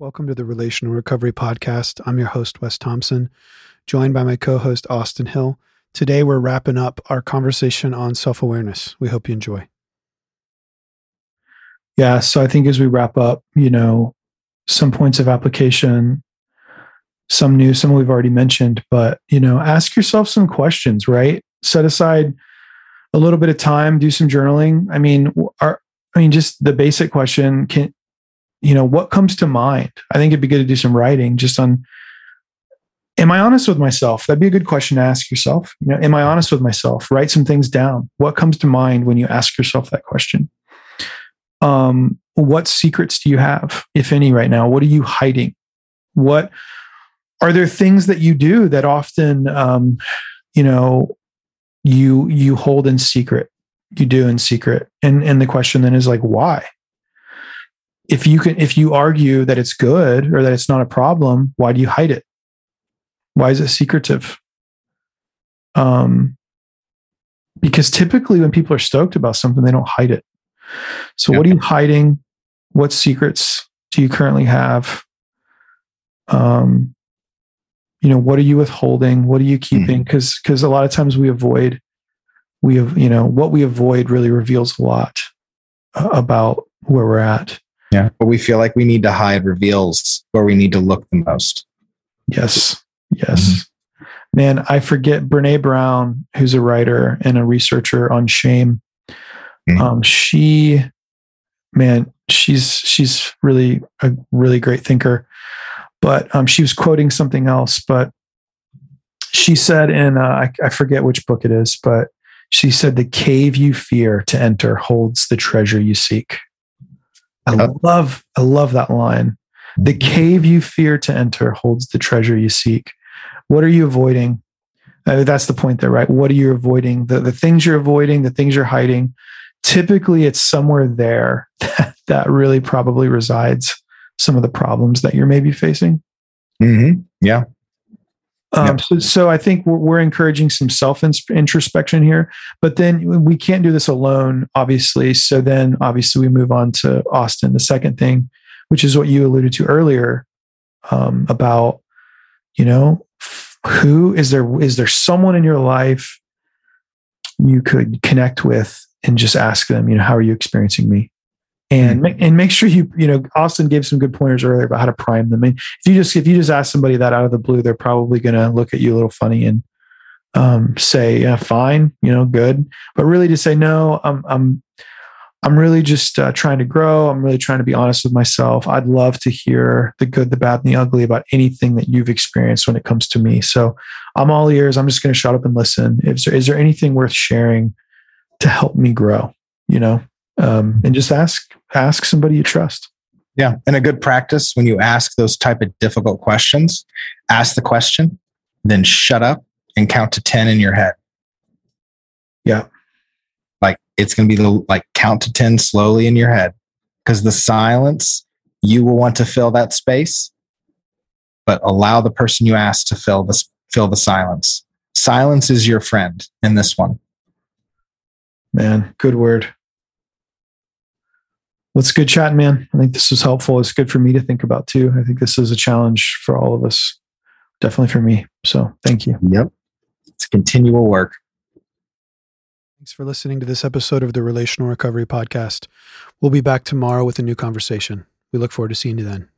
Welcome to the Relational Recovery Podcast. I'm your host, Wes Thompson, joined by my co host, Austin Hill. Today, we're wrapping up our conversation on self awareness. We hope you enjoy. Yeah. So I think as we wrap up, you know, some points of application, some new, some we've already mentioned, but, you know, ask yourself some questions, right? Set aside a little bit of time, do some journaling. I mean, are, I mean, just the basic question can, you know, what comes to mind? I think it'd be good to do some writing just on am I honest with myself? That'd be a good question to ask yourself. You know, am I honest with myself? Write some things down. What comes to mind when you ask yourself that question? Um, what secrets do you have, if any, right now? What are you hiding? What are there things that you do that often, um, you know, you you hold in secret? You do in secret, and and the question then is like, why? If you can if you argue that it's good or that it's not a problem why do you hide it? Why is it secretive? Um because typically when people are stoked about something they don't hide it. So what are you hiding? What secrets do you currently have? Um you know what are you withholding? What are you keeping? Because mm-hmm. because a lot of times we avoid we have you know what we avoid really reveals a lot about where we're at yeah. But we feel like we need to hide reveals where we need to look the most. Yes. Yes. Mm-hmm. Man, I forget Brene Brown, who's a writer and a researcher on shame. Mm-hmm. Um, she, man, she's she's really a really great thinker. But um, she was quoting something else. But she said in uh, I, I forget which book it is, but she said the cave you fear to enter holds the treasure you seek. I love, I love that line. The cave you fear to enter holds the treasure you seek. What are you avoiding? Uh, that's the point there, right? What are you avoiding? The, the things you're avoiding, the things you're hiding. Typically, it's somewhere there that, that really probably resides some of the problems that you're maybe facing. Mm-hmm. Yeah. Um, yep. so, so I think we're, we're encouraging some self introspection here, but then we can't do this alone, obviously. So then, obviously, we move on to Austin. The second thing, which is what you alluded to earlier, um, about you know who is there is there someone in your life you could connect with and just ask them, you know, how are you experiencing me? And mm-hmm. and make sure you you know austin gave some good pointers earlier about how to prime them. And if you just if you just ask somebody that out of the blue they're probably going to look at you a little funny and um, say yeah, fine you know good. But really to say no i'm i'm i'm really just uh, trying to grow. I'm really trying to be honest with myself. I'd love to hear the good the bad and the ugly about anything that you've experienced when it comes to me. So i'm all ears. I'm just going to shut up and listen. Is there, is there anything worth sharing to help me grow you know um, and just ask ask somebody you trust. Yeah, and a good practice when you ask those type of difficult questions, ask the question, then shut up and count to ten in your head. Yeah, like it's going to be the, like count to ten slowly in your head because the silence you will want to fill that space, but allow the person you ask to fill the fill the silence. Silence is your friend in this one. Man, good word. Well, it's good chatting, man. I think this was helpful. It's good for me to think about too. I think this is a challenge for all of us, definitely for me. So thank you. Yep. It's continual work. Thanks for listening to this episode of the Relational Recovery Podcast. We'll be back tomorrow with a new conversation. We look forward to seeing you then.